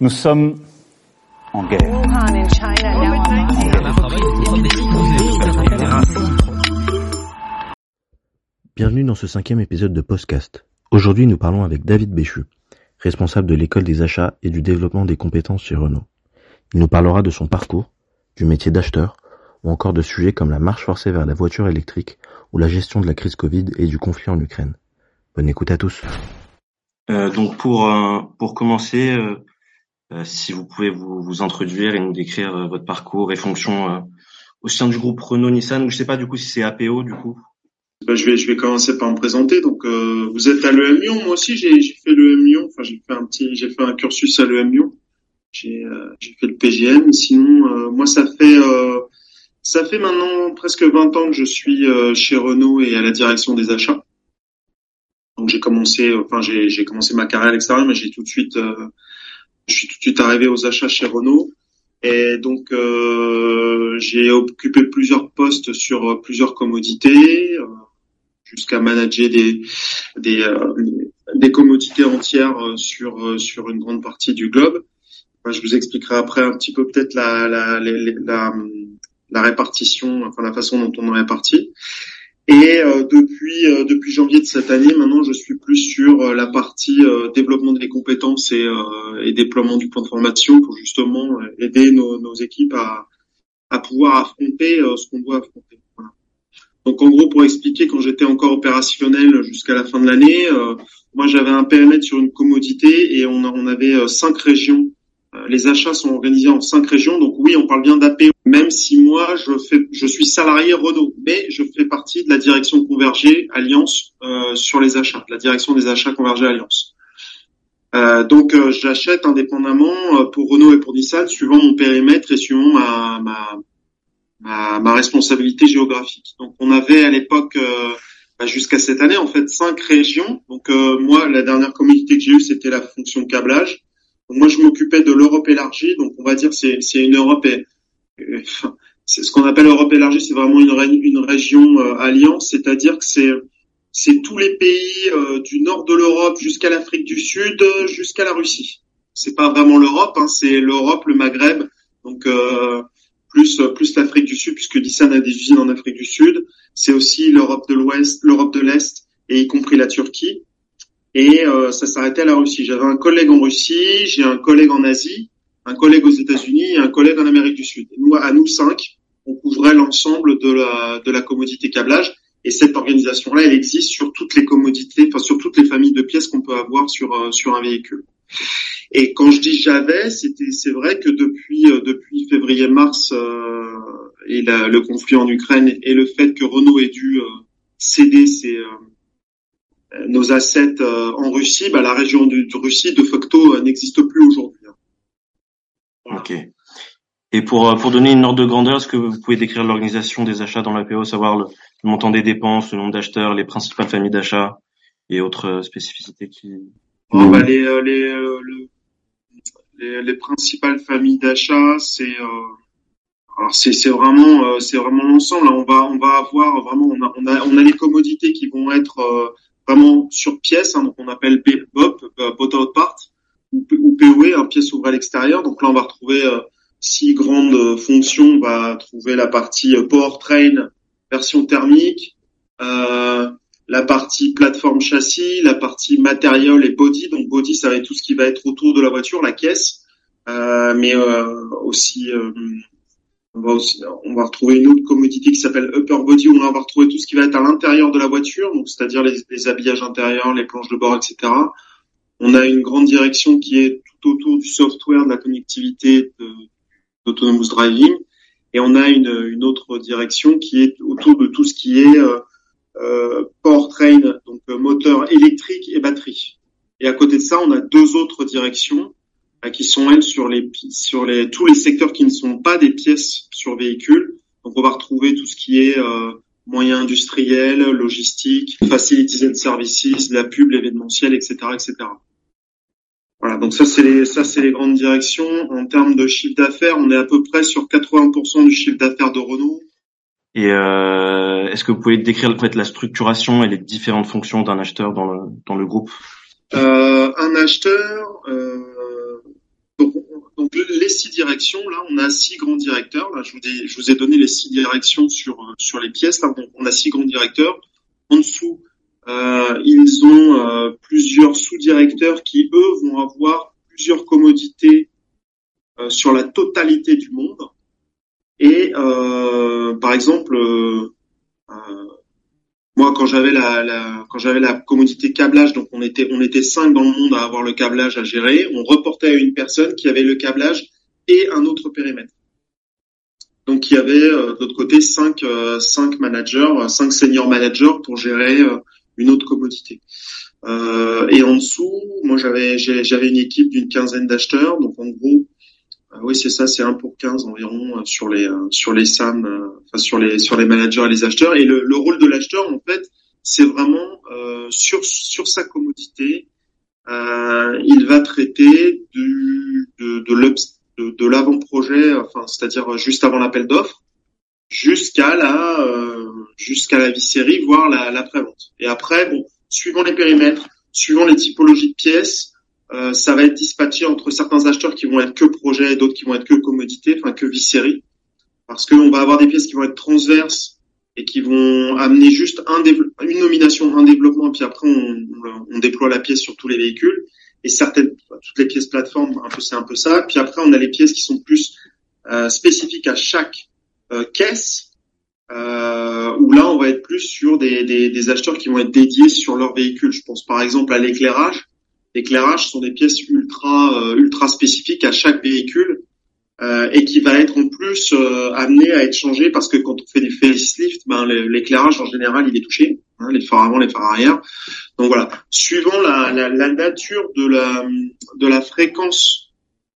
Nous sommes en guerre. Bienvenue dans ce cinquième épisode de Postcast. Aujourd'hui, nous parlons avec David Béchu, responsable de l'école des achats et du développement des compétences chez Renault. Il nous parlera de son parcours, du métier d'acheteur, ou encore de sujets comme la marche forcée vers la voiture électrique ou la gestion de la crise Covid et du conflit en Ukraine. Bonne écoute à tous. Euh, donc pour euh, pour commencer, euh, si vous pouvez vous, vous introduire et nous décrire euh, votre parcours et fonction euh, au sein du groupe Renault-Nissan, ou je sais pas du coup si c'est APO du coup. Ben, je vais je vais commencer par me présenter. Donc vous êtes à l'EM Lyon, moi aussi j'ai fait l'EM Lyon. Enfin j'ai fait un petit j'ai fait un cursus à l'EM Lyon. J'ai fait le PGM. Sinon moi ça fait ça fait maintenant presque 20 ans que je suis chez Renault et à la direction des achats. Donc j'ai commencé, enfin j'ai, commencé ma carrière à l'extérieur, mais j'ai tout de suite, euh, je suis tout de suite arrivé aux achats chez Renault. Et donc euh, j'ai occupé plusieurs postes sur plusieurs commodités, euh, jusqu'à manager des des, euh, des commodités entières sur sur une grande partie du globe. Je vous expliquerai après un petit peu peut-être la la, la, la, la répartition, enfin la façon dont on en répartit. Et euh, depuis euh, depuis janvier de cette année, maintenant, je suis plus sur euh, la partie développement des compétences et, et, déploiement du plan de formation pour justement aider nos, nos équipes à, à pouvoir affronter ce qu'on doit affronter. Voilà. Donc en gros, pour expliquer, quand j'étais encore opérationnel jusqu'à la fin de l'année, moi j'avais un périmètre sur une commodité et on, on avait cinq régions euh, les achats sont organisés en cinq régions, donc oui, on parle bien d'APO, même si moi je fais, je suis salarié Renault, mais je fais partie de la direction Convergée Alliance euh, sur les achats, la direction des achats Convergés Alliance. Euh, donc euh, j'achète indépendamment euh, pour Renault et pour Nissan, suivant mon périmètre et suivant ma, ma, ma, ma responsabilité géographique. Donc on avait à l'époque bah, jusqu'à cette année en fait cinq régions. Donc moi la dernière communauté que j'ai eue c'était la fonction câblage moi, je m'occupais de l'Europe élargie, donc on va dire c'est c'est une Europe et, c'est ce qu'on appelle Europe élargie, c'est vraiment une, région euh, alliance, c'est-à-dire que c'est c'est tous les pays euh, du nord de l'Europe jusqu'à l'Afrique du Sud, jusqu'à la Russie. C'est pas vraiment l'Europe, hein, c'est l'Europe, le Maghreb, donc euh, plus plus l'Afrique du Sud, puisque Nissan a des usines en Afrique du Sud. C'est aussi l'Europe de l'Ouest, l'Europe de l'Est, et y compris la Turquie et euh, ça s'arrêtait à la Russie. J'avais un collègue en Russie, j'ai un collègue en Asie, un collègue aux États-Unis et un collègue en Amérique du Sud. nous, à nous cinq, on couvrait l'ensemble de la, de la commodité câblage. Et cette organisation-là, elle existe sur toutes les commodités, enfin sur toutes les familles de pièces qu'on peut avoir sur euh, sur un véhicule. Et quand je dis j'avais, c'était c'est vrai que depuis euh, depuis février-mars euh, et le conflit en Ukraine et le fait que Renault ait dû céder ses euh, nos assets euh, en Russie, bah, la région de, Russie de facto euh, n'existe plus aujourd'hui. Hein. Ok. Et pour pour donner une ordre de grandeur, est-ce que vous pouvez décrire l'organisation des achats dans l'APO, savoir le, montant des dépenses, le nombre d'acheteurs, les principales familles d'achats et autres spécificités qui. Oh, bah, les, les, les, les, principales familles d'achats, c'est alors c'est c'est vraiment c'est vraiment l'ensemble. On va on va avoir vraiment on a on a on a les commodités qui vont être vraiment sur pièce, hein, donc on appelle BOP, euh, Bottle Part, ou, POE, un pièce ouvrée à l'extérieur. Donc là, on va retrouver euh, six grandes fonctions. On va trouver la partie euh, powertrain, version thermique, euh, la partie plateforme châssis, la partie matériel et body. Donc body, ça va être tout ce qui va être autour de la voiture, la caisse, euh, mais aussi on va, aussi, on va retrouver une autre commodité qui s'appelle Upper Body, où on va retrouver tout ce qui va être à l'intérieur de la voiture, donc c'est-à-dire les, les, habillages intérieurs, les planches de bord, etc. On a une grande direction qui est tout autour du software, de la connectivité, d'autonomous driving, et on a une, autre direction qui est autour de tout ce qui est euh, euh, donc euh, moteur électrique et batterie. Et à côté de ça, on a deux autres directions euh, qui sont elles sur les sur les tous les secteurs qui ne sont pas des pièces sur véhicule. Donc on va retrouver tout ce qui est moyens industriels, logistique, facilities and services, la pub, l'événementiel, etc., etc. Voilà, donc ça c'est les ça c'est les grandes directions. En termes de chiffre d'affaires, on est à peu près sur 80% du chiffre d'affaires de Renault. Et euh, est-ce que vous pouvez décrire la structuration et les différentes fonctions d'un acheteur dans le dans le groupe? Euh, Un acheteur, euh, directions. Là, on a six grands directeurs. Là, je vous ai, je vous ai donné les six directions sur sur les pièces. Là, on a six grands directeurs. En dessous, euh, ils ont euh, plusieurs sous-directeurs qui eux vont avoir plusieurs commodités euh, sur la totalité du monde. Et par exemple, moi, quand j'avais la, la, quand j'avais la commodité câblage, donc on était on était cinq dans le monde à avoir le câblage à gérer, on reportait à une personne qui avait le câblage et un autre périmètre. Donc il y avait euh, de l'autre côté cinq euh, cinq managers, cinq senior managers pour gérer euh, une autre commodité. Euh, et en dessous, moi j'avais j'avais une équipe d'une quinzaine d'acheteurs, donc en gros oui, c'est ça, c'est 1 pour 15 environ sur les sur les SAM, enfin sur les sur les managers et les acheteurs. Et le, le rôle de l'acheteur, en fait, c'est vraiment euh, sur sur sa commodité, euh, il va traiter du de de, de, l'avant-projet, enfin c'est-à-dire juste avant l'appel d'offres, jusqu'à la euh, jusqu'à la vie-série, voire la, la prévente. Et après, bon, suivant les périmètres, suivant les typologies de pièces, euh, ça va être dispatché entre certains acheteurs qui vont être que projet et d'autres qui vont être que commodité, enfin que vie-série, parce qu'on va avoir des pièces qui vont être transverses et qui vont amener juste un une nomination, un développement, puis après on, on, déploie la pièce sur tous les véhicules. Et certaines, toutes les pièces plateformes, un peu c'est un peu ça. Puis après on a les pièces qui sont plus euh, spécifiques à chaque caisse, euh, où là on va être plus sur des, des, des acheteurs qui vont être dédiés sur leur véhicule. Je pense par exemple à l'éclairage L'éclairage sont des pièces ultra euh, ultra spécifiques à chaque véhicule euh, et qui va être en plus euh, amené à être changé parce que quand on fait des facelifts, ben l'éclairage en général il est touché, hein, les phares avant, les phares arrière. Donc voilà, suivant la, la, la nature de la de la fréquence euh,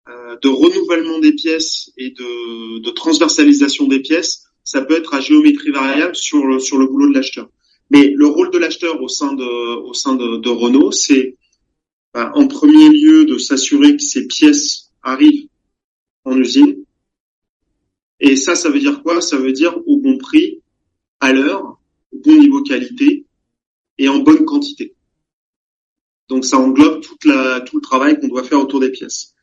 de renouvellement des pièces et de, de transversalisation des pièces, ça peut être à géométrie variable sur le, sur le boulot de l'acheteur. Mais le rôle de l'acheteur au sein de au sein de, de Renault, c'est bah, en premier lieu de s'assurer que ces pièces arrivent en usine. Et ça, ça veut dire quoi? Ça veut dire au bon prix, à l'heure, au bon niveau qualité et en bonne quantité. Donc ça englobe la, tout le travail qu'on doit faire autour des pièces.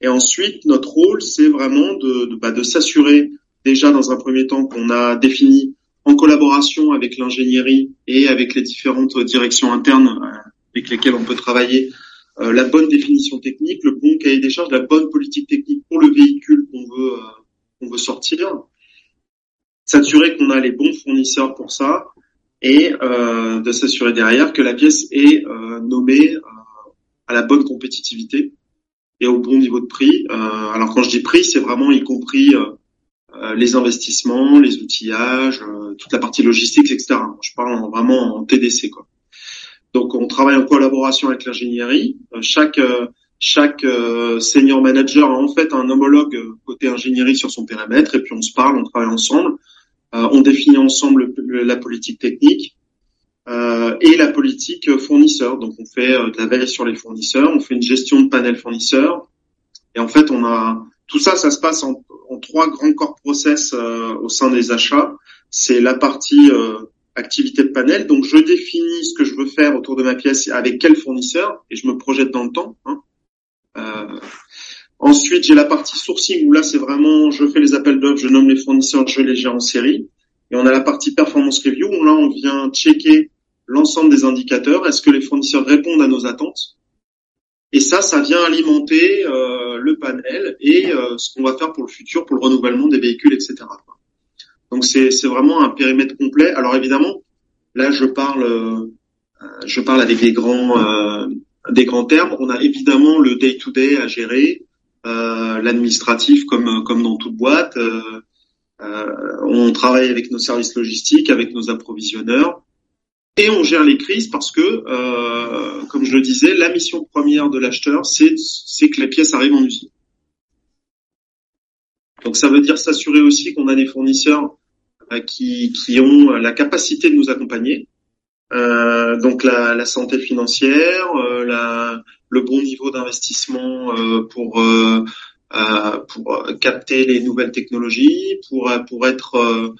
Et ensuite, notre rôle, c'est vraiment de, bah, de s'assurer déjà dans un premier temps qu'on a défini en collaboration avec l'ingénierie et avec les différentes directions internes euh, avec lesquelles on peut travailler euh, la bonne définition technique, le bon cahier des charges, la bonne politique technique pour le véhicule qu'on veut euh, veut sortir, s'assurer qu'on a les bons fournisseurs pour ça et euh, de s'assurer derrière que la pièce est nommée à la bonne compétitivité et au bon niveau de prix. alors quand je dis prix, c'est vraiment y compris les investissements, les outillages, toute la partie logistique, etc. Je parle vraiment en TDC quoi. Donc on travaille en collaboration avec l'ingénierie. Euh, chaque euh, chaque euh, senior manager a en fait un homologue côté ingénierie sur son périmètre et puis on se parle, on travaille ensemble, on définit ensemble la politique technique et la politique fournisseur. Donc on fait de la veille sur les fournisseurs, on fait une gestion de panel fournisseurs et en fait on a tout ça, ça se passe en, trois grands corps process au sein des achats. C'est la partie activité de panel. Donc je définis ce que je veux faire autour de ma pièce avec quel fournisseur et je me projette dans le temps. Hein. Euh, ensuite j'ai la partie sourcing où là c'est vraiment je fais les appels d'offres, je nomme les fournisseurs, je les gère en série. Et on a la partie performance review où là on vient checker l'ensemble des indicateurs. Est-ce que les fournisseurs répondent à nos attentes? Et ça, ça vient alimenter euh, le panel et euh, ce qu'on va faire pour le futur, pour le renouvellement des véhicules, etc. Donc c'est vraiment un périmètre complet. Alors évidemment, là je parle euh, je parle avec des grands euh, des grands termes. On a évidemment le day to day à gérer, l'administratif comme comme dans toute boîte. on travaille avec nos services logistiques, avec nos approvisionneurs. Et on gère les crises parce que, comme je le disais, la mission première de l'acheteur, c'est que les pièces arrivent en usine. Donc ça veut dire s'assurer aussi qu'on a des fournisseurs euh, qui, qui ont la capacité de nous accompagner. Euh, donc la, la, santé financière, euh, la, le bon niveau d'investissement euh, pour euh, pour capter les nouvelles technologies, pour pour être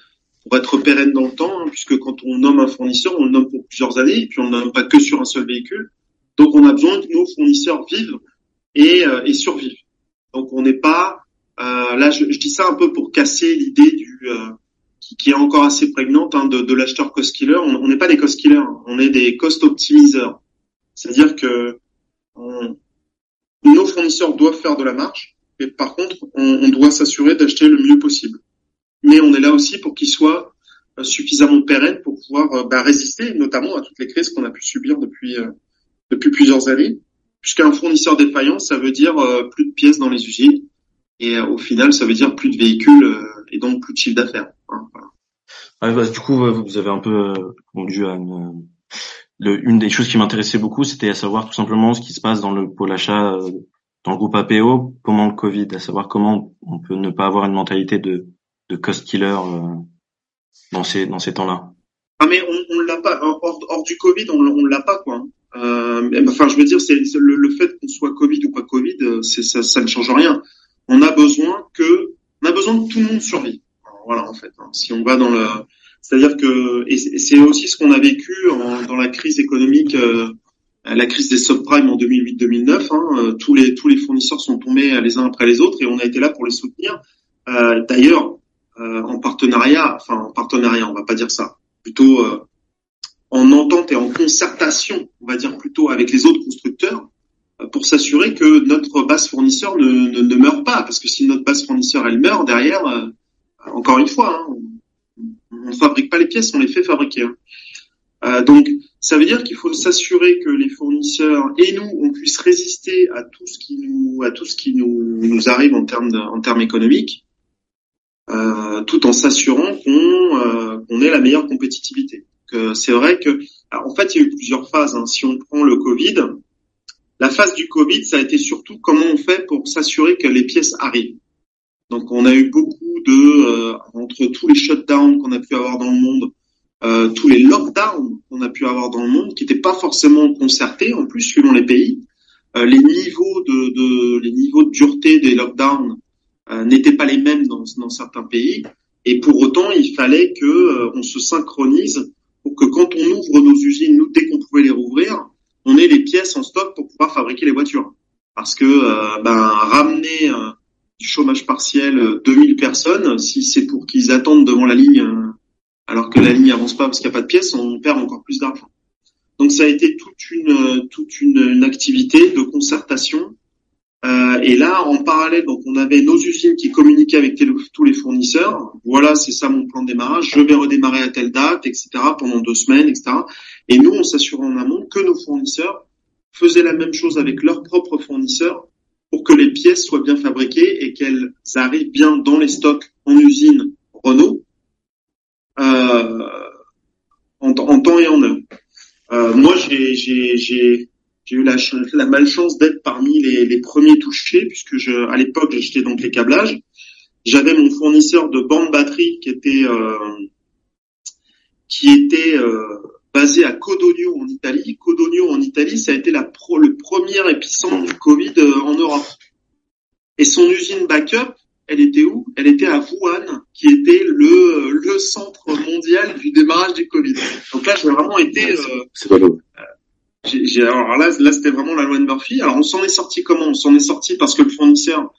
pour être pérenne dans le temps, hein, puisque quand on nomme un fournisseur, on le nomme pour plusieurs années, et puis on ne nomme pas que sur un seul véhicule. Donc on a besoin que nos fournisseurs vivent et, et survivent. Donc on n'est pas là, je, dis ça un peu pour casser l'idée du qui, est encore assez prégnante hein, de, l'acheteur cost killer. On n'est pas des cost killers, hein. on est des cost optimiseurs. C'est-à-dire que nos fournisseurs doivent faire de la marge, mais par contre, on, doit s'assurer d'acheter le mieux possible. Mais on est là aussi pour qu'ils soient euh, suffisamment pérennes pour pouvoir euh, bah, résister, notamment à toutes les crises qu'on a pu subir depuis euh, depuis plusieurs années. Puisqu'un fournisseur défaillant, ça veut dire plus de pièces dans les usines, et au final, ça veut dire plus de véhicules et donc plus de chiffre d'affaires. Hein, bah, du coup, vous avez un peu répondu à une, une des choses qui m'intéressait beaucoup, c'était à savoir tout simplement ce qui se passe dans le pôle achat, dans le groupe APO, comment le Covid, à savoir comment on peut ne pas avoir une mentalité de, de cost killer dans ces dans ces temps-là Ah mais on, on l'a pas hors, hors, du Covid, on, on l'a pas quoi. Euh, enfin, je veux dire, c'est le, le, fait qu'on soit Covid ou pas Covid, euh, ça, ça ne change rien. On a besoin que, on a besoin que tout le monde survive. Voilà en fait. Hein. Si on va dans le, c'est-à-dire que et c'est aussi ce qu'on a vécu en, dans la crise économique, euh, la crise des subprimes en 2008-2009. Hein, euh, tous les tous les fournisseurs sont tombés les uns après les autres et on a été là pour les soutenir. Euh, D'ailleurs, euh, en partenariat, enfin en partenariat, on va pas dire ça, plutôt euh, en entente et en concertation, on va dire plutôt avec les autres constructeurs, euh, pour s'assurer que notre base fournisseur ne, ne, ne, meurt pas, parce que si notre base fournisseur elle meurt derrière, encore une fois, hein, on ne fabrique pas les pièces, on les fait fabriquer. Hein. donc ça veut dire qu'il faut s'assurer que les fournisseurs et nous on puisse résister à tout ce qui nous à tout ce qui nous, nous arrive en termes en termes économiques euh, tout en s'assurant qu'on euh, qu'on ait la meilleure compétitivité. C'est vrai que, en fait, il y a eu plusieurs phases. Hein. Si on prend le Covid, la phase du Covid, ça a été surtout comment on fait pour s'assurer que les pièces arrivent. Donc, on a eu beaucoup de euh, entre tous les shutdowns qu'on a pu avoir dans le monde, euh, tous les lockdowns qu'on a pu avoir dans le monde, qui n'étaient pas forcément concertés, en plus suivant les pays. Euh, les niveaux de, de, les niveaux de dureté des lockdowns n'étaient pas les mêmes dans, dans, certains pays. Et pour autant, il fallait que euh, on se synchronise pour que quand on ouvre nos usines, nous, dès qu'on pouvait les rouvrir, on ait les pièces en stock pour pouvoir fabriquer les voitures. Parce que euh, ben, ramener du chômage partiel 2000 personnes, si c'est pour qu'ils attendent devant la ligne alors que la ligne avance pas parce qu'il n'y a pas de pièces, on perd encore plus d'argent. Donc ça a été toute une toute une, une activité de concertation euh, et là, en parallèle, donc on avait nos usines qui communiquaient avec tous les fournisseurs. Voilà, c'est ça mon plan de démarrage. Je vais redémarrer à telle date, etc. Pendant deux semaines, etc. Et nous, on s'assurait en amont que nos fournisseurs faisaient la même chose avec leurs propres fournisseurs pour que les pièces soient bien fabriquées et qu'elles arrivent bien dans les stocks en usine Renault euh, en, temps et en heure. Euh, moi, j'ai j'ai eu la, la, malchance d'être parmi les, les, premiers touchés puisque je, à l'époque j'achetais donc les câblages. J'avais mon fournisseur de bandes batterie qui était euh, qui était euh, basé à Codogno en Italie. Codogno en Italie, ça a été la pro, le premier épicentre du Covid euh, en Europe. Et son usine backup, elle était où? Elle était à Wuhan, qui était le, le centre mondial du démarrage du Covid. Donc là, j'ai vraiment été euh, j'ai, alors là, là c'était vraiment la loi de Murphy. Alors on s'en est sorti comment? On s'en est sorti parce que le fournisseur,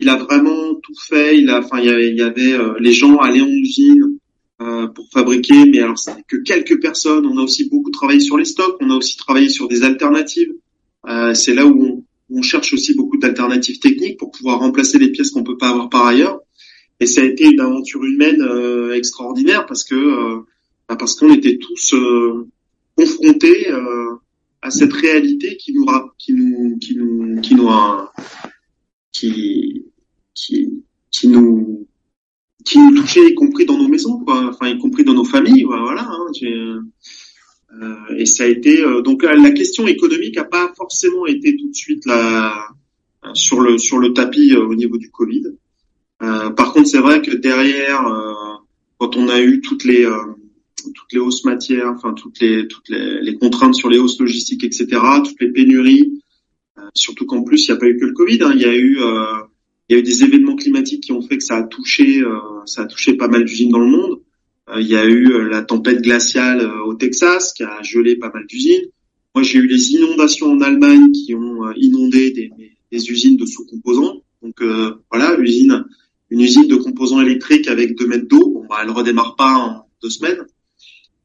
il a vraiment tout fait. Il a, enfin, il y avait, il y avait euh, les gens allaient en usine euh, pour fabriquer, mais alors c'était que quelques personnes. On a aussi beaucoup travaillé sur les stocks. On a aussi travaillé sur des alternatives. Euh, c'est là où on, on, cherche aussi beaucoup d'alternatives techniques pour pouvoir remplacer les pièces qu'on peut pas avoir par ailleurs. Et ça a été une aventure humaine euh, extraordinaire parce que euh, bah, parce qu'on était tous confrontés à cette réalité qui nous qui nous qui nous qui nous qui qui qui nous qui nous touchait y compris dans nos maisons quoi enfin y compris dans nos familles voilà hein, euh, et ça a été euh, donc la question économique a pas forcément été tout de suite là sur le sur le tapis euh, au niveau du Covid. par contre, c'est vrai que derrière, quand on a eu toutes les toutes les hausses matières, enfin toutes les toutes les, les, contraintes sur les hausses logistiques, etc., toutes les pénuries. Euh, surtout qu'en plus, il n'y a pas eu que le Covid. Hein, il y a eu euh, il y a eu des événements climatiques qui ont fait que ça a touché euh, ça a touché pas mal d'usines dans le monde. il y a eu la tempête glaciale au Texas qui a gelé pas mal d'usines. Moi, j'ai eu les inondations en Allemagne qui ont inondé des, des usines de sous-composants. Donc voilà, usine, une usine de composants électriques avec deux mètres d'eau. Bon, bah, elle redémarre pas en deux semaines.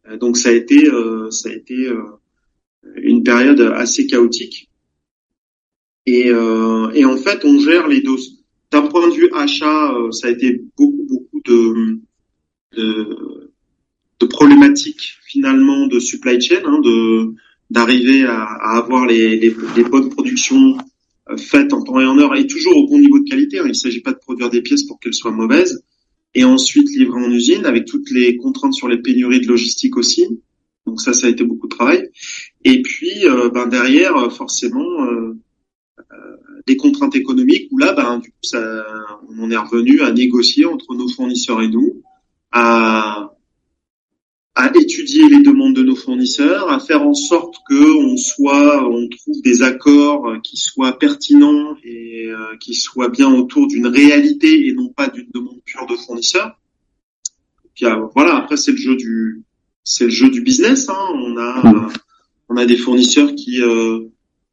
Euh, donc ça a été, euh, ça a été euh, une période assez chaotique. Et, et en fait, on gère les deux. D'un point de vue achat, ça a été beaucoup, beaucoup de, de, de problématiques finalement de supply chain, hein, de d'arriver à, à, avoir les, les, les, bonnes productions faites en temps et en heure et toujours au bon niveau de qualité. Hein. Il ne s'agit pas de produire des pièces pour qu'elles soient mauvaises et ensuite livrées en usine avec toutes les contraintes sur les pénuries de logistique aussi. Donc ça, ça a été beaucoup de travail. Et puis euh, ben derrière, forcément, euh, euh, des contraintes économiques où là, ben du coup, ça, on en est revenu à négocier entre nos fournisseurs et nous, à à étudier les demandes de nos fournisseurs, à faire en sorte que on soit, on trouve des accords qui soient pertinents et euh, qui soient bien autour d'une réalité et non pas d'une demande pure de fournisseurs. Puis euh, voilà, après c'est le jeu du, c'est le jeu du business. Hein. On a, on a des fournisseurs qui euh,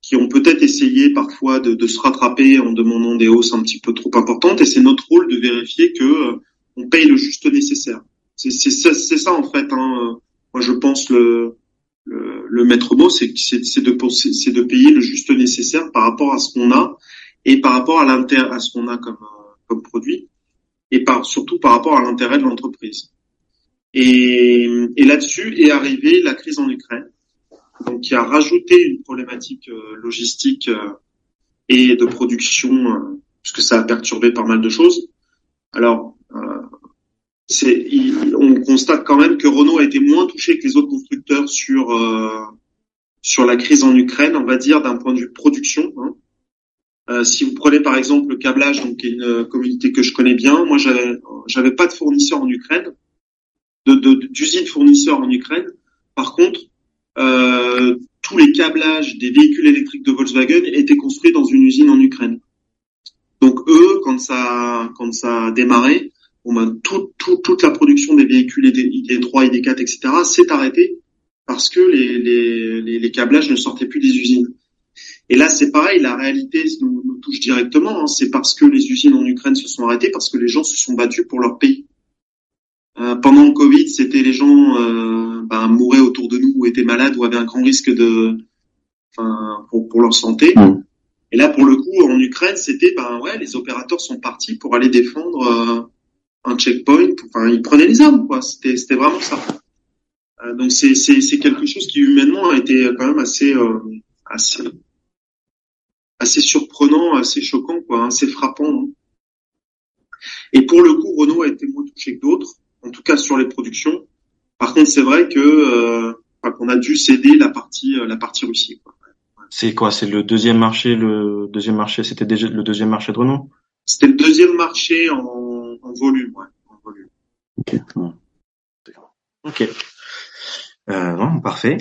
qui ont peut-être essayé parfois de, de, se rattraper en demandant des hausses un petit peu trop importantes et c'est notre rôle de vérifier que on paye le juste nécessaire. C'est ça, en fait. Hein. Moi, je pense le, le, le maître mot, c'est de, de payer le juste nécessaire par rapport à ce qu'on a et par rapport à l'intérêt à ce qu'on a comme comme produit et par surtout par rapport à l'intérêt de l'entreprise. Et, et là-dessus est arrivée la crise en Ukraine, donc qui a rajouté une problématique euh, logistique euh, et de production, euh, puisque ça a perturbé pas mal de choses. Alors, on constate quand même que Renault a été moins touché que les autres constructeurs sur euh, sur la crise en Ukraine, on va dire d'un point de vue production. Hein. Euh, si vous prenez par exemple le câblage, donc qui est une communauté que je connais bien, moi j'avais j'avais pas de fournisseur en Ukraine, de, d'usine fournisseur en Ukraine. Par contre, euh, tous les câblages des véhicules électriques de Volkswagen étaient construits dans une usine en Ukraine. Donc eux, quand ça quand ça a démarré, ben, toute la production des véhicules ID3, ID4, etc. s'est arrêtée parce que les, les, câblages ne sortaient plus des usines. Et là, c'est pareil, la réalité nous, nous touche directement. Hein. c'est parce que les usines en Ukraine se sont arrêtées, parce que les gens se sont battus pour leur pays. Euh, pendant le Covid, c'était les gens euh, ben, mouraient autour de nous ou étaient malades ou avaient un grand risque de, enfin, pour, pour leur santé. Mmh. Et là, pour le coup, en Ukraine, c'était ben ouais, les opérateurs sont partis pour aller défendre un checkpoint. Enfin, ils prenaient les armes, quoi. C'était, c'était vraiment ça. Euh, donc c'est, c'est, c'est quelque chose qui humainement a été quand même assez, euh, assez, assez surprenant, assez choquant, quoi, assez frappant. Hein. Et pour le coup, Renault a été moins touché que d'autres, en tout cas sur les productions. Par contre, c'est vrai que euh, qu'on a dû céder la partie, euh, la partie Russie. Quoi. C'est quoi? C'est le deuxième marché, le deuxième marché, c'était déjà le deuxième marché de Renault? C'était le deuxième marché en en volume, ouais, en volume. Ok. Ok. Euh, non, parfait.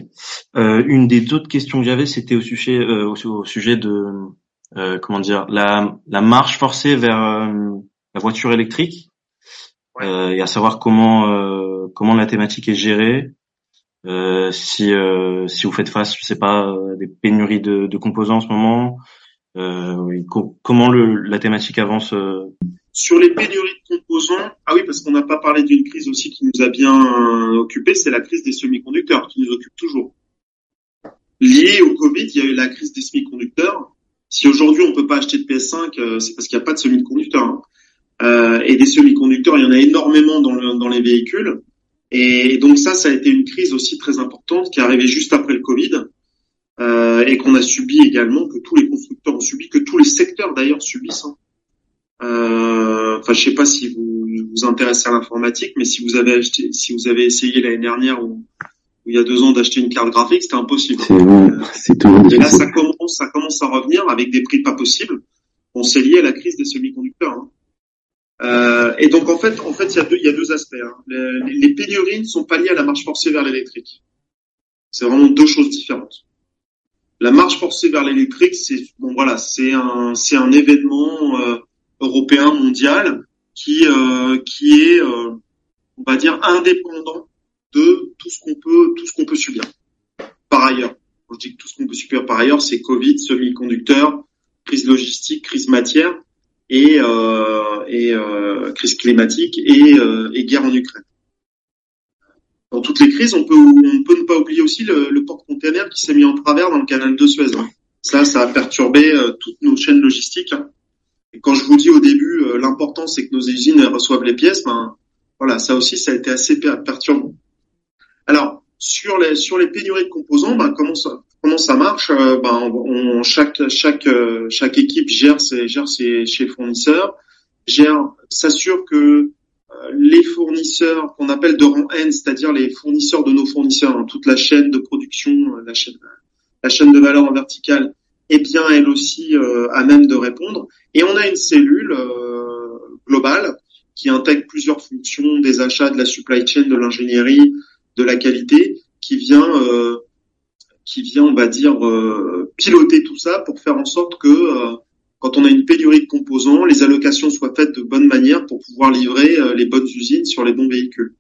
Euh, une des autres questions que j'avais, c'était au sujet, euh, au, sujet de, euh, comment dire, la, la marche forcée vers euh, la voiture électrique, euh, et à savoir comment comment la thématique est gérée. si si vous faites face, je sais pas, des pénuries de, de composants en ce moment, comment le, la thématique avance sur les pénuries de composants, ah oui, parce qu'on n'a pas parlé d'une crise aussi qui nous a bien euh, occupé, c'est la crise des semi-conducteurs qui nous occupe toujours. Liée au Covid, il y a eu la crise des semi-conducteurs. Si aujourd'hui on peut pas acheter de PS5, euh, c'est parce qu'il n'y a pas de semi-conducteurs. Hein. Euh, et des semi-conducteurs, il y en a énormément dans, dans les véhicules. Et donc ça, ça a été une crise aussi très importante qui est arrivée juste après le Covid et qu'on a subi également, que tous les constructeurs ont subi, que tous les secteurs d'ailleurs subissent. Hein. Euh, enfin, je sais pas si vous vous intéressez à l'informatique, mais si vous avez acheté, si vous avez essayé l'année dernière ou, il y a deux ans d'acheter une carte graphique, c'était impossible. C'est tout. Et là, ça commence, ça commence à revenir avec des prix pas possibles. On s'est lié à la crise des semi-conducteurs. Hein. Euh, et donc en fait, en fait, il y a deux, il y a deux aspects. Hein. Les, les, pénuries ne sont pas liées à la marche forcée vers l'électrique. C'est vraiment deux choses différentes. La marche forcée vers l'électrique, c'est bon voilà, c'est un, c'est un événement. Euh, européen mondial qui euh, qui est euh, on va dire indépendant de tout ce qu'on peut tout ce qu'on peut subir par ailleurs. Quand je dis que tout ce qu'on peut subir par ailleurs, c'est Covid, semi-conducteurs, crise logistique, crise matière et, euh, et crise climatique et, guerre en Ukraine dans toutes les crises, on peut, on peut ne pas oublier aussi le, le porte-container qui s'est mis en travers dans le canal de Suez. Hein. Ça, ça a perturbé toutes nos chaînes logistiques. Quand je vous dis au début, euh, l'important c'est que nos usines reçoivent les pièces, ben voilà, ça aussi, ça a été assez perturbant. Alors sur les sur les pénuries de composants, ben, comment ça comment ça marche euh, Ben chaque chaque chaque équipe gère ses gère ses chez fournisseurs, s'assure que les fournisseurs qu'on appelle de rang N, c'est-à-dire les fournisseurs de nos fournisseurs, hein, toute la chaîne de production, la chaîne, la chaîne de valeur en verticale, est bien elle aussi euh, à même de répondre. Et on a une cellule euh, globale qui intègre plusieurs fonctions des achats, de la supply chain, de l'ingénierie, de la qualité, qui vient, euh, qui vient, on va dire, piloter tout ça pour faire en sorte que quand on a une pénurie de composants, les allocations soient faites de bonne manière pour pouvoir livrer les bonnes usines sur les bons véhicules.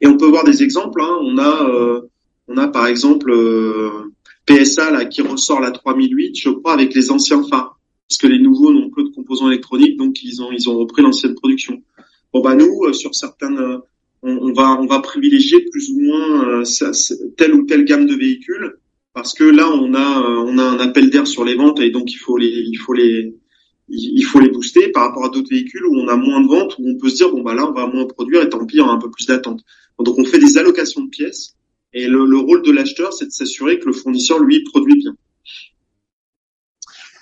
Et on peut voir des exemples. Hein. On a, on a par exemple PSA là qui ressort la 3008, je crois, avec les anciens phares, parce que les nouveaux n'ont que de composants électroniques, donc ils ont ils ont repris l'ancienne production. Bon bah nous, sur certaines, on, va on va privilégier plus ou moins telle ou telle gamme de véhicules parce que là on a euh, on a un appel d'air sur les ventes et donc il faut les il faut les il faut les booster par rapport à d'autres véhicules où on a moins de ventes où on peut se dire bon bah là on va moins produire et tant pis on a un peu plus d'attente. Donc on fait des allocations de pièces et le, le rôle de l'acheteur c'est de s'assurer que le fournisseur lui produit bien.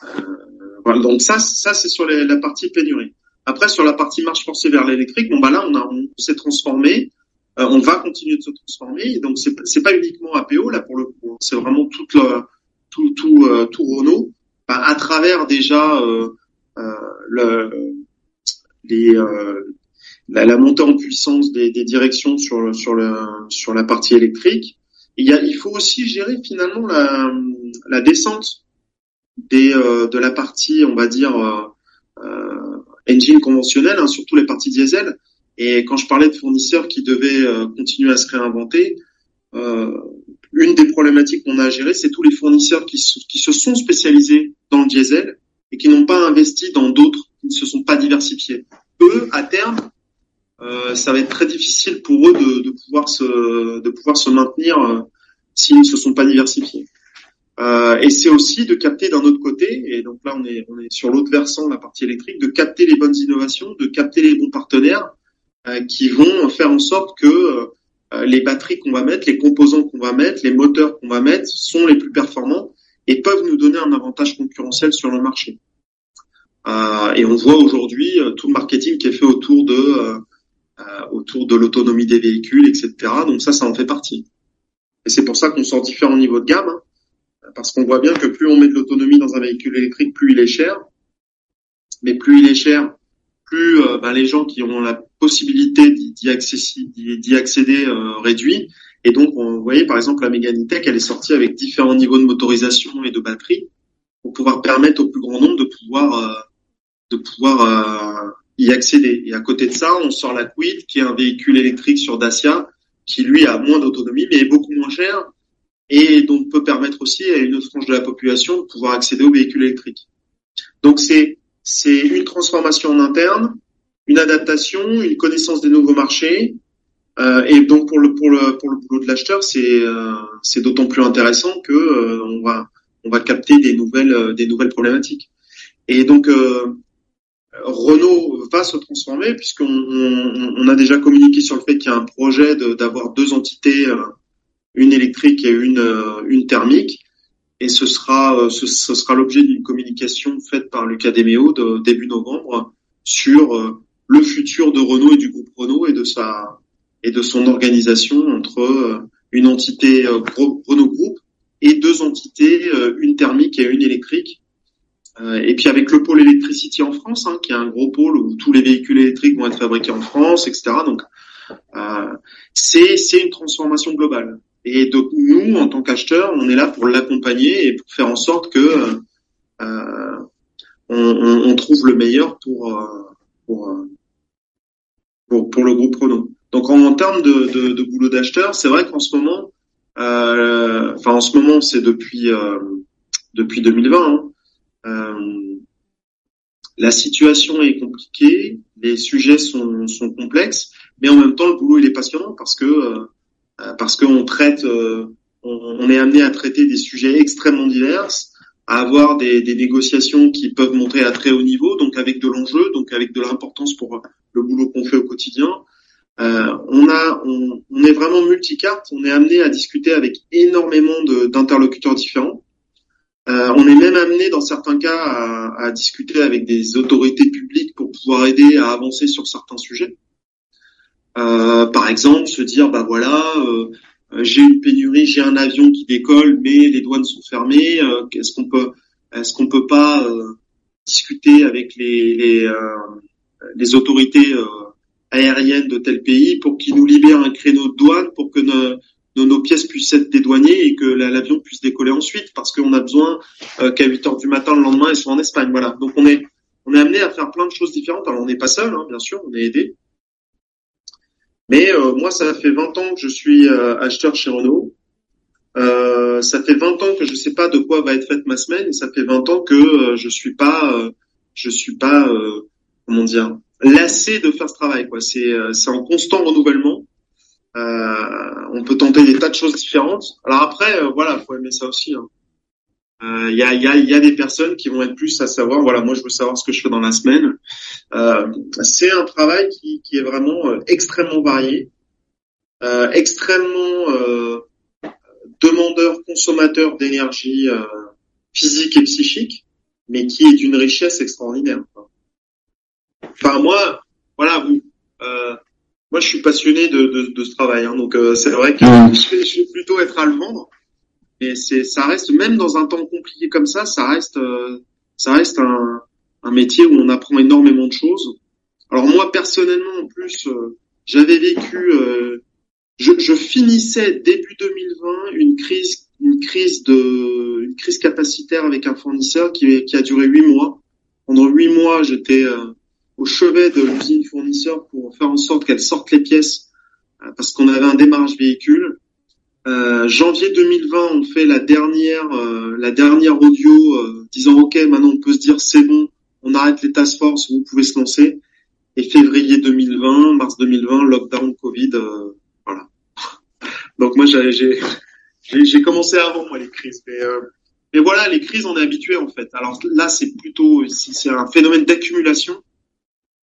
Euh, voilà donc ça ça c'est sur la partie pénurie. Après sur la partie marche forcée vers l'électrique bon bah là on s'est transformé euh, on va continuer de se transformer. Donc c'est pas uniquement APO là pour le coup, c'est vraiment toute le, tout tout euh, tout Renault à travers déjà le, les la, la, montée en puissance des, des, directions sur sur le sur la partie électrique. Il, y a, il faut aussi gérer finalement la, la descente des de la partie on va dire engine conventionnelle, hein, surtout les parties diesel et quand je parlais de fournisseurs qui devaient euh, continuer à se réinventer, euh, une des problématiques qu'on a à gérer, c'est tous les fournisseurs qui, qui, se sont spécialisés dans le diesel et qui n'ont pas investi dans d'autres, qui ne se sont pas diversifiés. Eux, à terme, euh, ça va être très difficile pour eux de, de pouvoir se de pouvoir se maintenir euh, s'ils ne se sont pas diversifiés. Euh, et c'est aussi de capter d'un autre côté, et donc là on est on est sur l'autre versant, la partie électrique, de capter les bonnes innovations, de capter les bons partenaires euh, qui vont faire en sorte que euh, les batteries qu'on va mettre, les composants qu'on va mettre, les moteurs qu'on va mettre sont les plus performants et peuvent nous donner un avantage concurrentiel sur le marché. Euh, et on voit aujourd'hui tout le marketing qui est fait autour de autour de l'autonomie des véhicules, etc. Donc ça, ça en fait partie. Et c'est pour ça qu'on sort différents niveaux de gamme, hein, parce qu'on voit bien que plus on met de l'autonomie dans un véhicule électrique, plus il est cher. Mais plus il est cher, plus euh, ben, les gens qui ont la possibilité d'y accéder, accéder euh, réduit. Et donc, on, vous voyez, par exemple, la Megane Tech, elle est sortie avec différents niveaux de motorisation et de batterie pour pouvoir permettre au plus grand nombre de pouvoir euh, de pouvoir y accéder. Et à côté de ça, on sort la Quid, qui est un véhicule électrique sur Dacia, qui lui a moins d'autonomie, mais est beaucoup moins cher, et donc peut permettre aussi à une autre frange de la population de pouvoir accéder aux véhicules électriques. Donc c'est c'est une transformation en interne, une adaptation, une connaissance des nouveaux marchés. Euh, et donc pour le pour le pour le boulot de l'acheteur, c'est euh, c'est d'autant plus intéressant que euh, on va on va capter des nouvelles des nouvelles problématiques. Et donc Renault va se transformer puisqu'on on, on, a déjà communiqué sur le fait qu'il y a un projet d'avoir deux entités, une électrique et une une thermique et ce sera euh, ce, sera l'objet d'une communication faite par Lucas de début novembre sur euh, le futur de Renault et du groupe Renault et de sa et de son organisation entre euh, une entité Renault Group et deux entités, une thermique et une électrique. Et puis avec le pôle Electricity en France, hein, qui est un gros pôle où tous les véhicules électriques vont être fabriqués en France, etc. Donc c'est c'est une transformation globale. Et donc nous, en tant qu'acheteurs, on est là pour l'accompagner et pour faire en sorte que euh, on, trouve le meilleur pour euh, pour, euh, pour, le groupe Renault. Donc en, termes de, boulot d'acheteur, c'est vrai qu'en ce moment, euh, enfin en ce moment, c'est depuis depuis 2020. Hein, la situation est compliquée, les sujets sont, sont complexes, mais en même temps le boulot il est passionnant parce que euh, parce qu'on traite, euh, on, est amené à traiter des sujets extrêmement divers, à avoir des, des, négociations qui peuvent montrer à très haut niveau, donc avec de l'enjeu, donc avec de l'importance pour le boulot qu'on fait au quotidien. Euh, on a, on, on, est vraiment multicarte. On est amené à discuter avec énormément d'interlocuteurs différents. Euh, on est même amené dans certains cas à, à, discuter avec des autorités publiques pour pouvoir aider à avancer sur certains sujets. Euh, par exemple, se dire bah voilà, euh, j'ai une pénurie, j'ai un avion qui décolle, mais les douanes sont fermées. Euh, est-ce qu'on peut, est-ce qu'on peut pas euh, discuter avec les les, les autorités aériennes de tel pays pour qu'ils nous libèrent un créneau de douane pour que nos, nos, pièces puissent être dédouanées et que l'avion puisse décoller ensuite parce qu'on a besoin qu'à 8 heures du matin le lendemain ils soient en Espagne. Voilà. Donc on est amené à faire plein de choses différentes. Alors on n'est pas seul, hein, bien sûr, on est aidé. Mais euh, moi, ça fait 20 ans que je suis euh, acheteur chez Renault. Euh, ça fait 20 ans que je sais pas de quoi va être faite ma semaine et ça fait 20 ans que je suis pas, je suis pas, comment dire, lassé de faire ce travail. C'est, c'est en constant renouvellement. On peut tenter des tas de choses différentes. Alors après, voilà, faut aimer ça aussi. Hein. Il euh, y, a, y, a, y, a, des personnes qui vont être plus à savoir, voilà, moi je veux savoir ce que je fais dans la semaine. Euh, c'est un travail qui, qui est vraiment euh, extrêmement varié, euh, extrêmement euh, demandeur, consommateur d'énergie physique et psychique, mais qui est d'une richesse extraordinaire. Enfin moi, voilà, vous, moi je suis passionné de, de, de ce travail, hein, donc c'est vrai que mmh. je, vais, je vais plutôt être à le vendre. Et c'est, ça reste même dans un temps compliqué comme ça, ça reste, euh, ça reste un, un, métier où on apprend énormément de choses. Alors moi personnellement, en plus, euh, j'avais vécu, euh, je, je, finissais début 2020 une crise, une crise de, une crise capacitaire avec un fournisseur qui, qui a duré huit mois. Pendant huit mois, j'étais au chevet de l'usine fournisseur pour faire en sorte qu'elle sorte les pièces parce qu'on avait un démarrage véhicule. Euh, janvier 2020, on fait la dernière, euh, la dernière audio euh, disant ok, maintenant on peut se dire c'est bon, on arrête les task force, vous pouvez se lancer. Et février 2020, mars 2020, lockdown, Covid, voilà. Donc moi j'ai j'ai commencé avant moi les crises, mais mais voilà les crises on est habitué en fait. Alors là c'est plutôt c'est un phénomène d'accumulation,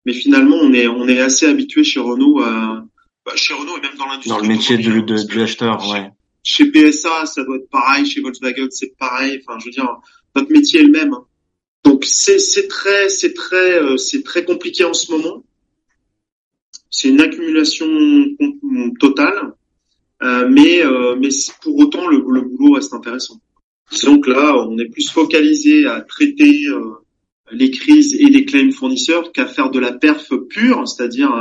mais finalement on est on est assez habitué chez Renault à bah, chez Renault et même dans l'industrie. Dans le métier du, de, du acheteur, ouais. Chez PSA, ça doit être pareil. Chez Volkswagen, c'est pareil. Enfin, je veux dire, notre métier est le même. Hein. Donc c'est c'est très c'est très euh, c'est très compliqué en ce moment. C'est une accumulation totale, euh, mais euh, mais pour autant le, le, boulot reste intéressant. Donc là, on est plus focalisé à traiter euh, les crises et les claims fournisseurs qu'à faire de la perf pure, c'est-à-dire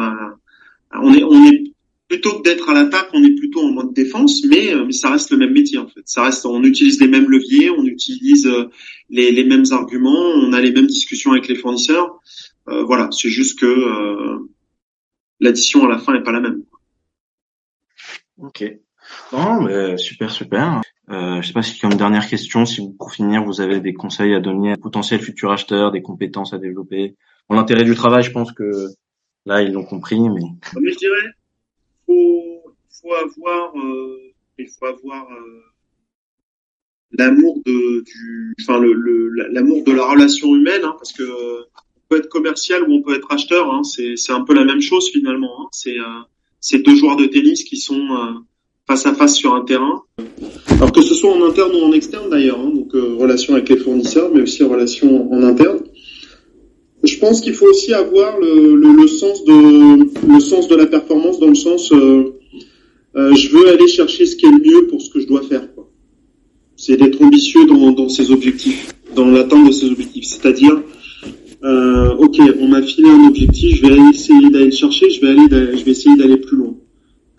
on est on est plutôt que d'être à l'attaque, on est plutôt en mode défense, mais, euh, mais ça reste le même métier en fait. Ça reste, on utilise les mêmes leviers, on utilise euh, les, les mêmes arguments, on a les mêmes discussions avec les fournisseurs. Euh, voilà, c'est juste que euh, l'addition à la fin est pas la même. Ok. Non, mais super, super. Euh, je sais pas si comme dernière question, si vous, pour finir, vous avez des conseils à donner à potentiels futurs acheteurs, des compétences à développer. Bon, l'intérêt du travail, je pense que là, ils l'ont compris, mais. Mais je dirais, faut, faut avoir, euh, il faut avoir euh, l'amour de, du, enfin le, l'amour de la relation humaine, hein, parce que on peut être commercial ou on peut être acheteur, hein, c'est, c'est un peu la même chose finalement. Hein, c'est, euh, c'est deux joueurs de tennis qui sont face à face sur un terrain. Alors que ce soit en interne ou en externe d'ailleurs, hein, donc relation avec les fournisseurs, mais aussi relation en interne. Je pense qu'il faut aussi avoir le, le, le, sens de le sens de la performance dans le sens euh, euh, je veux aller chercher ce qui est le mieux pour ce que je dois faire. C'est d'être ambitieux dans, dans ses objectifs, dans l'atteinte de ses objectifs. C'est-à-dire, euh, ok, on m'a filé un objectif, je vais essayer d'aller le chercher, je vais aller, je vais essayer d'aller plus loin.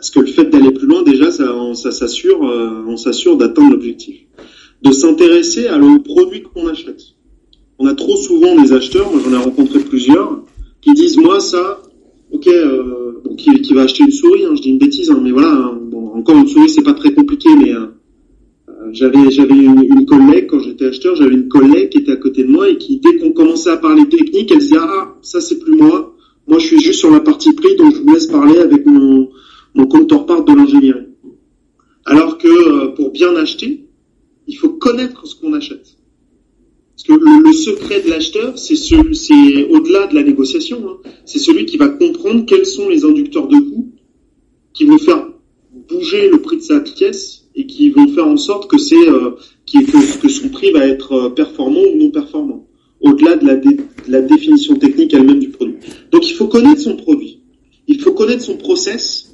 Parce que le fait d'aller plus loin, déjà, ça, s'assure, euh, on s'assure d'atteindre l'objectif. De s'intéresser à le produit qu'on achète on a trop souvent des acheteurs, moi j'en ai rencontré plusieurs, qui disent moi ça, ok, euh, qui, va acheter une souris, hein, je dis une bêtise, hein, mais voilà, hein, bon, encore une souris c'est pas très compliqué, mais euh, j'avais j'avais une, une, collègue quand j'étais acheteur, j'avais une collègue qui était à côté de moi et qui dès qu'on commençait à parler technique, elle disait ah ça c'est plus moi, moi je suis juste sur la partie prix donc je vous laisse parler avec mon mon counterpart de l'ingénierie. Alors que euh, pour bien acheter, il faut connaître ce qu'on achète. Parce que le, secret de l'acheteur, c'est c'est au-delà de la négociation, hein, c'est celui qui va comprendre quels sont les inducteurs de coûts qui vont faire bouger le prix de sa pièce et qui vont faire en sorte euh, que, son prix va être euh, performant ou non performant, au-delà de de la définition technique elle-même du produit. Donc il faut connaître son produit, il faut connaître son process,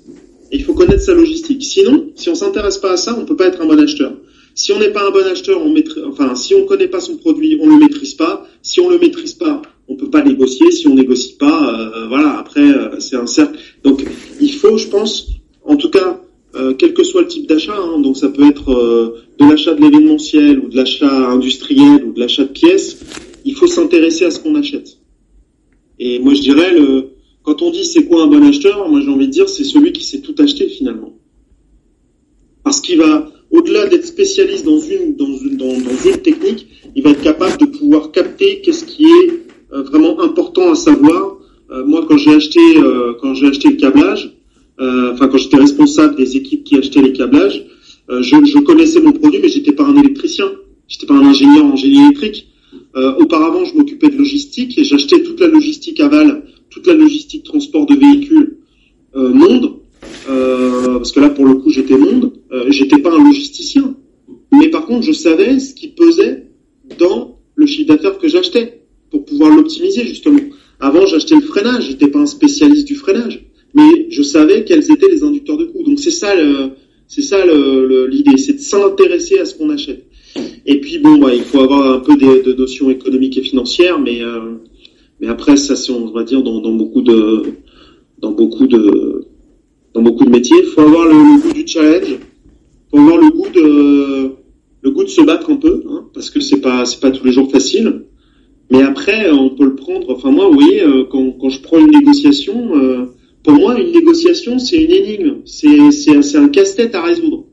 et il faut connaître sa logistique. Sinon, si on s'intéresse pas à ça, on peut pas être un bon acheteur. Si on n'est pas un bon acheteur, on maîtrise, enfin, si on connaît pas son produit, on le maîtrise pas. Si on le maîtrise pas, on peut pas négocier. Si on négocie pas, euh, voilà, après euh, c'est un cercle. Donc il faut, je pense, en tout cas, euh, quel que soit le type d'achat, hein, donc ça peut être de l'achat de l'événementiel ou de l'achat industriel ou de l'achat de pièces, il faut s'intéresser à ce qu'on achète. Et moi je dirais le quand on dit c'est quoi un bon acheteur, moi j'ai envie de dire c'est celui qui sait tout acheter finalement. Parce qu'il va, au-delà d'être spécialiste dans une, dans une, dans, une technique, il va être capable de pouvoir capter qu'est-ce qui est euh, vraiment important à savoir. Euh, moi quand j'ai acheté, euh, quand j'ai acheté le câblage, enfin quand j'étais responsable des équipes qui achetaient les câblages, je, je, connaissais mon produit mais j'étais pas un électricien, j'étais pas un ingénieur en génie électrique. auparavant je m'occupais de logistique et j'achetais toute la logistique aval toute la logistique transport de véhicules euh, monde, euh, parce que là pour le coup j'étais monde, euh, j'étais pas un logisticien, mais par contre je savais ce qui pesait dans le chiffre d'affaires que j'achetais pour pouvoir l'optimiser justement. Avant j'achetais le freinage, j'étais pas un spécialiste du freinage, mais je savais quels étaient les inducteurs de coûts. Donc c'est ça c'est ça l'idée, c'est de s'intéresser à ce qu'on achète. Et puis bon, bah, il faut avoir un peu de, de notions économiques et financières, mais euh, mais après, ça, c'est, on va dire, dans, dans, beaucoup de, dans beaucoup de, dans beaucoup de métiers, faut avoir le, goût du challenge, faut avoir le goût de, le goût de se battre un peu, hein, parce que c'est pas, c'est pas tous les jours facile. Mais après, on peut le prendre. Enfin, moi, vous voyez, euh, quand, quand je prends une négociation, euh, pour moi, une négociation, c'est une énigme, c'est, c'est, c'est un casse-tête à résoudre.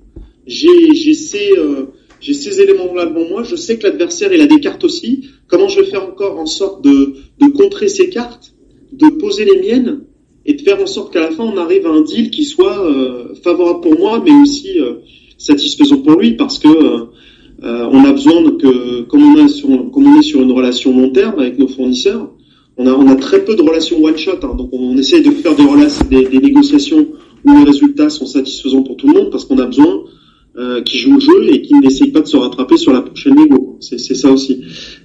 J'ai, j'ai ces, euh, j'ai ces éléments-là devant moi. Je sais que l'adversaire, il a des cartes aussi. Comment je vais faire encore en sorte de, de contrer ces cartes, de poser les miennes et de faire en sorte qu'à la fin on arrive à un deal qui soit euh, favorable pour moi, mais aussi euh, satisfaisant pour lui, parce que euh, on a besoin que, comme on, sur, comme on est sur une relation long terme avec nos fournisseurs, on a, on a très peu de relations one shot, hein, donc on, essaie de faire des, des, des, négociations où les résultats sont satisfaisants pour tout le monde, parce qu'on a besoin euh, qui joue le jeu et qui n'essaye pas de se rattraper sur la prochaine négo. C'est, ça aussi.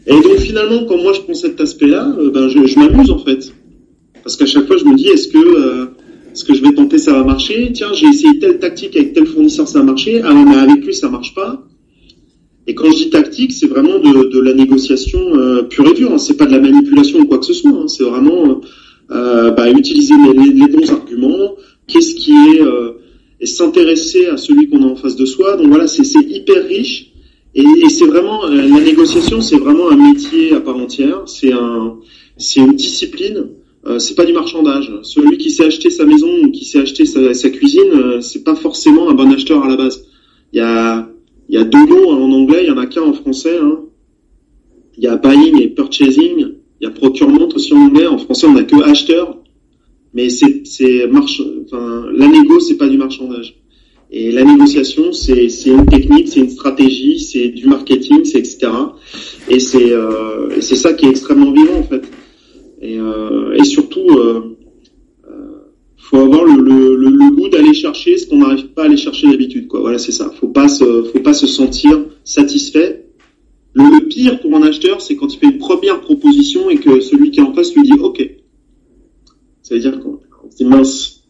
Et donc finalement, quand moi je prends cet aspect-là, euh, ben je, m'amuse en fait, parce qu'à chaque fois je me dis est-ce que euh, ce que je vais tenter ça va marcher? Tiens, j'ai essayé telle tactique avec tel fournisseur, ça a marché. Ah mais avec lui ça marche pas. Et quand je dis tactique, c'est vraiment de, la négociation pure et dure. Hein. C'est pas de la manipulation ou quoi que ce soit. Hein. C'est vraiment bah, utiliser les, bons arguments. Qu'est-ce qui est et s'intéresser à celui qu'on a en face de soi. Donc voilà, c'est hyper riche et, et c'est vraiment euh, la négociation, c'est vraiment un métier à part entière. C'est un, c'est une discipline. Euh, c'est pas du marchandage. Celui qui sait acheter sa maison ou qui sait acheter sa, sa cuisine, euh, c'est pas forcément un bon acheteur à la base. Il y a, il y a deux mots en anglais, il y en a qu'un en français. Hein. Il y a buying et purchasing. Il y a procurement aussi en anglais. En français, on n'a que acheteur mais c'est c'est marche enfin la négo c'est pas du marchandage. Et la négociation c'est c'est une technique c'est une stratégie c'est du marketing c'est etc et c'est euh, c'est ça qui est extrêmement vivant en fait. Et euh, et surtout euh, euh faut avoir le, le, le, goût d'aller chercher ce qu'on n'arrive pas à aller chercher d'habitude quoi. Voilà c'est ça. Faut pas se faut pas se sentir satisfait. Le, pire pour un acheteur c'est quand il fait une première proposition et que celui qui est en face lui dit ok ça veut dire qu'on se dit mince.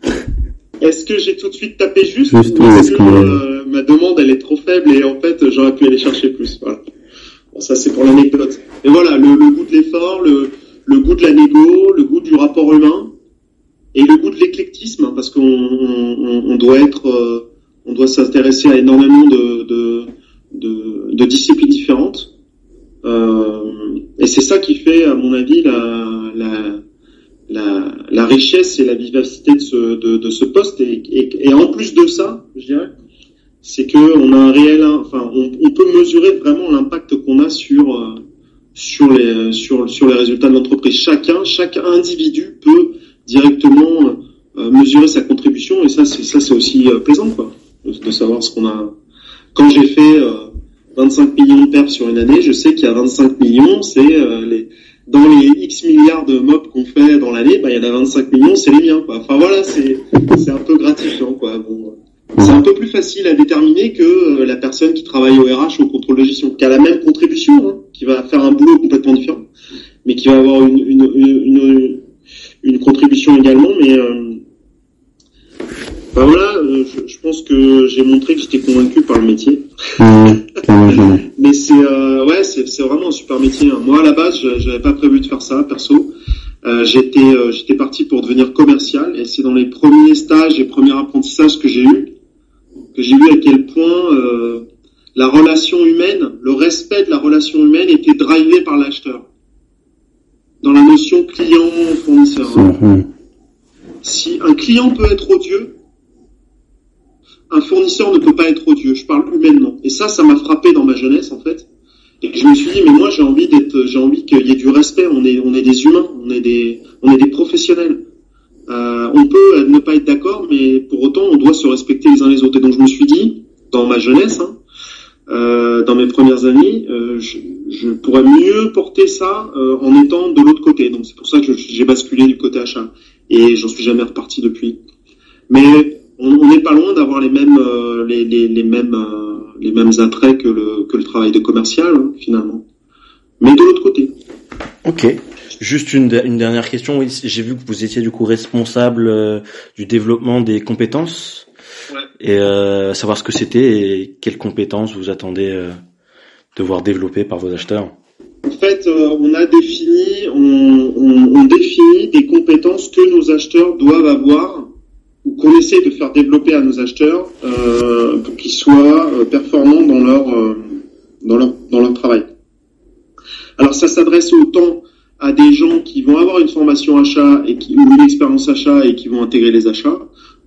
Est-ce que j'ai tout de suite tapé juste, ou est-ce que euh, ma demande elle est trop faible et en fait j'aurais pu aller chercher plus. Voilà. Bon, ça c'est pour l'anecdote. Et voilà, le, goût de l'effort, le, le, goût de la négo, le goût du rapport humain et le goût de l'éclectisme hein, parce qu'on on, on doit être, euh, on doit s'intéresser à énormément de, de, de, de disciplines différentes. Euh, et c'est ça qui fait, à mon avis, la, la la, la, richesse et la vivacité de ce, de, de ce poste. Et, et, et, en plus de ça, je dirais, c'est que on a un réel, enfin, on, peut mesurer vraiment l'impact qu'on a sur euh, sur les sur sur les résultats de l'entreprise. Chacun, chaque individu peut directement euh, mesurer sa contribution et ça, c'est ça, c'est aussi plaisant, quoi, de, savoir ce qu'on a. Quand j'ai fait 25 millions de pertes sur une année, je sais qu'il y a 25 millions, c'est les dans les X milliards de mobs qu'on fait dans l'année, bah, il y en a 25 millions, c'est les miens, quoi. Enfin voilà, c'est, c'est un peu gratifiant, quoi. C'est un peu plus facile à déterminer que euh, la personne qui travaille au RH ou au contrôle de gestion, qui a la même contribution, hein, qui va faire un boulot complètement différent, mais qui va avoir une, une, une, une contribution également, mais euh, bah voilà, euh, je, pense que j'ai montré que j'étais convaincu par le métier. Mais c'est euh, ouais, c'est vraiment un super métier. Hein. Moi à la base, j'avais pas prévu de faire ça perso. Euh, j'étais euh, j'étais parti pour devenir commercial et c'est dans les premiers stages et premiers apprentissages que j'ai eu que j'ai vu à quel point euh, la relation humaine, le respect de la relation humaine était drivé par l'acheteur. Dans la notion client-fournisseur. Mm-hmm. Si un client peut être odieux, un fournisseur ne peut pas être odieux. Je parle humainement. Et ça, ça m'a frappé dans ma jeunesse, en fait. Et je me suis dit, mais moi, j'ai envie d'être, j'ai envie qu'il y ait du respect. On est, on est des humains, on est des, on est des professionnels. Euh, on peut ne pas être d'accord, mais pour autant, on doit se respecter les uns les autres. Et donc, je me suis dit, dans ma jeunesse, hein, euh, dans mes premières années, euh, je, je, pourrais mieux porter ça euh, en étant de l'autre côté. Donc, c'est pour ça que j'ai basculé du côté achat. Et j'en suis jamais reparti depuis. Mais on n'est pas loin d'avoir les mêmes euh, les, les, les, mêmes euh, les mêmes attraits que le que le travail de commercial hein, finalement, mais de l'autre côté. Ok. Juste une, une dernière question. Oui, j'ai vu que vous étiez du coup responsable euh, du développement des compétences. Ouais. Et savoir ce que c'était et quelles compétences vous attendez de voir développer par vos acheteurs. En fait, on a défini, on, on, on définit des compétences que nos acheteurs doivent avoir qu'on essaie de faire développer à nos acheteurs euh, pour qu'ils soient euh, performants dans leur, euh, dans leur dans leur travail. Alors ça s'adresse autant à des gens qui vont avoir une formation achat et qui ou une expérience achat et qui vont intégrer les achats,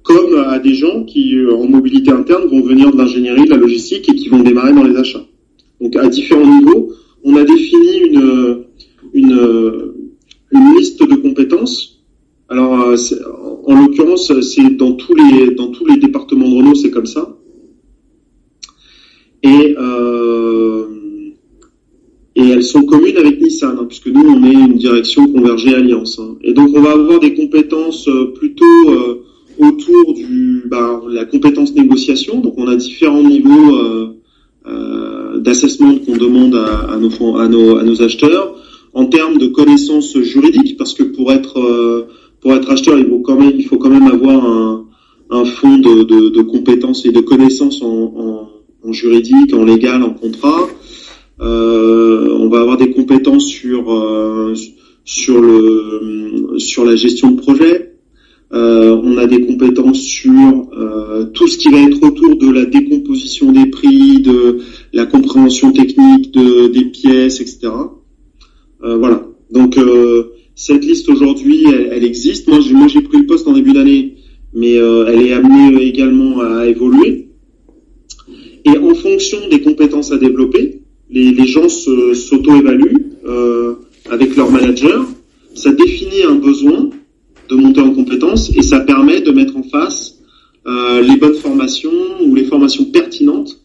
comme à des gens qui en mobilité interne vont venir de l'ingénierie, de la logistique et qui vont démarrer dans les achats. Donc à différents niveaux, on a défini une une, une liste de compétences. Alors en l'occurrence, c'est dans tous les dans tous les départements de Renault, c'est comme ça. Et euh, et elles sont communes avec Nissan, hein, puisque nous on est une direction convergée alliance. Hein. Et donc on va avoir des compétences euh, plutôt euh, autour du bah, la compétence négociation. Donc on a différents niveaux euh, euh qu'on demande à, à, nos, à, nos, à nos acheteurs en termes de connaissances juridiques, parce que pour être pour être acheteur, il faut quand même, il faut quand même avoir un, un fond de, de, de, compétences et de connaissances en, en, en, juridique, en légal, en contrat. Euh, on va avoir des compétences sur euh, sur le sur la gestion de projet. Euh, on a des compétences sur euh, tout ce qui va être autour de la décomposition des prix, de la compréhension technique de, des pièces, etc. Euh, voilà. Donc cette liste aujourd'hui, elle, existe. Moi, j'ai, moi, j'ai pris le poste en début d'année, mais euh, elle est amenée également à évoluer. Et en fonction des compétences à développer, les, les gens se, s'auto-évaluent euh, avec leur manager. Ça définit un besoin de monter en compétences et ça permet de mettre en face euh, les bonnes formations ou les formations pertinentes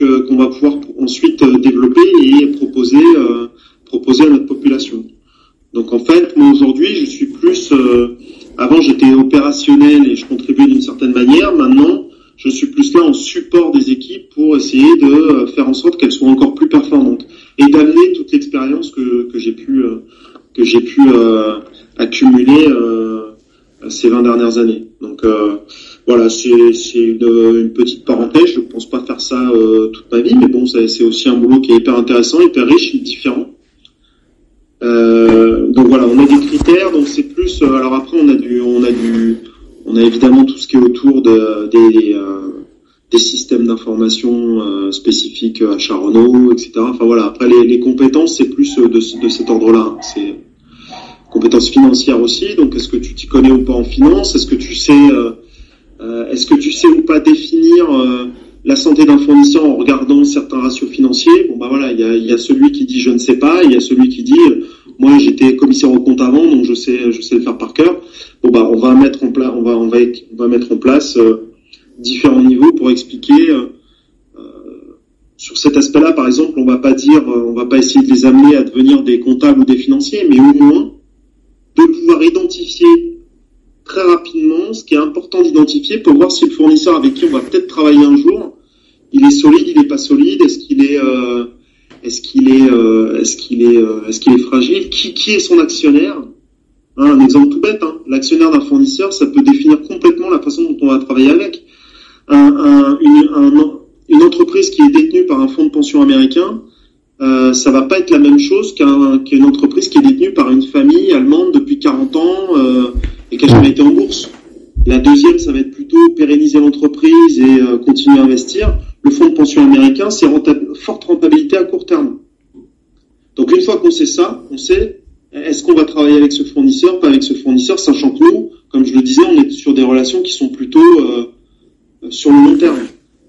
qu'on va pouvoir ensuite euh, développer et proposer, euh, proposer à notre population. Donc en fait, moi aujourd'hui, je suis plus. Euh, avant, j'étais opérationnel et je contribuais d'une certaine manière. Maintenant, je suis plus là en support des équipes pour essayer de euh, faire en sorte qu'elles soient encore plus performantes et d'amener toute l'expérience que, que j'ai pu euh, que j'ai pu accumuler ces 20 dernières années. Donc voilà, c'est une, une, petite parenthèse. Je pense pas faire ça toute ma vie, mais bon, c'est aussi un boulot qui est hyper intéressant, hyper riche, différent. Euh, donc voilà, on a des critères, donc c'est plus. Euh, alors après, on a du, on a du, on a évidemment tout ce qui est autour de, des, euh, des systèmes d'information euh, spécifiques à Renault, etc. Enfin voilà. Après les, les compétences, c'est plus de, de cet ordre-là. C'est compétences financières aussi. Donc est-ce que tu t'y connais ou pas en finance? Est-ce que tu sais, est-ce que tu sais ou pas définir la santé d'un fournisseur en regardant certains ratios financiers. Bon bah voilà, il y a, celui qui dit je ne sais pas, il y a celui qui dit moi j'étais commissaire au compte avant donc je sais je sais le faire par cœur. Bon bah on va mettre en place on va on va on va mettre en place euh, différents niveaux pour expliquer euh, euh, sur cet aspect-là par exemple, on va pas dire on va pas essayer de les amener à devenir des comptables ou des financiers, mais au moins de pouvoir identifier très rapidement ce qui est important d'identifier pour voir si le fournisseur avec qui on va peut-être travailler un jour, il est solide, il est pas solide, est-ce qu'il est, euh, est-ce qu'il est, euh, est-ce qu'il est, euh, est-ce qu'il est fragile, qui, est son actionnaire? Hein, un exemple tout bête, hein, l'actionnaire d'un fournisseur, ça peut définir complètement la façon dont on va travailler avec. Un, un, une, un, une entreprise qui est détenue par un fonds de pension américain, euh, ça va pas être la même chose qu'un, qu'une entreprise qui est détenue par une famille allemande depuis 40 ans et qui a jamais été en bourse. La deuxième, ça va être plutôt pérenniser l'entreprise et continuer à investir. Le fonds de pension américain, c'est forte rentabilité à court terme. Donc une fois qu'on sait ça, on sait est-ce qu'on va travailler avec ce fournisseur, pas avec ce fournisseur, sachant que nous, comme je le disais, on est sur des relations qui sont plutôt euh, sur le long terme.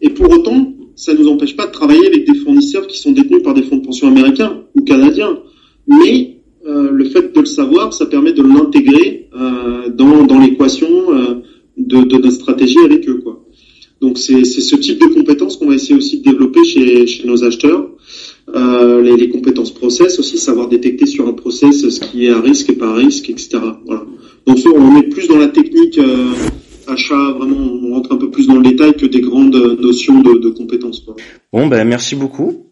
Et pour autant, ça ne nous empêche pas de travailler avec des fournisseurs qui sont détenus par des fonds de pension américains ou canadiens. Mais euh, le fait de le savoir, ça permet de l'intégrer euh, dans, l'équation de, de, notre stratégie avec eux. Quoi. Donc c'est ce type de compétences qu'on va essayer aussi de développer chez, chez nos acheteurs. Euh, les, les, compétences process aussi, savoir détecter sur un process ce qui est à risque et pas à risque, etc. Voilà. Donc on est plus dans la technique euh, achat, vraiment on rentre un peu plus dans le détail que des grandes notions de, de compétences. Quoi. Bon ben merci beaucoup.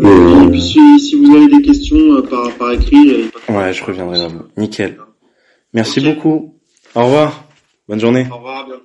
Et puis si, si, vous avez des questions euh, par, par écrit, ouais, je reviendrai là. Nickel. Merci okay. beaucoup. Au revoir. Bonne journée. Au revoir, à bientôt.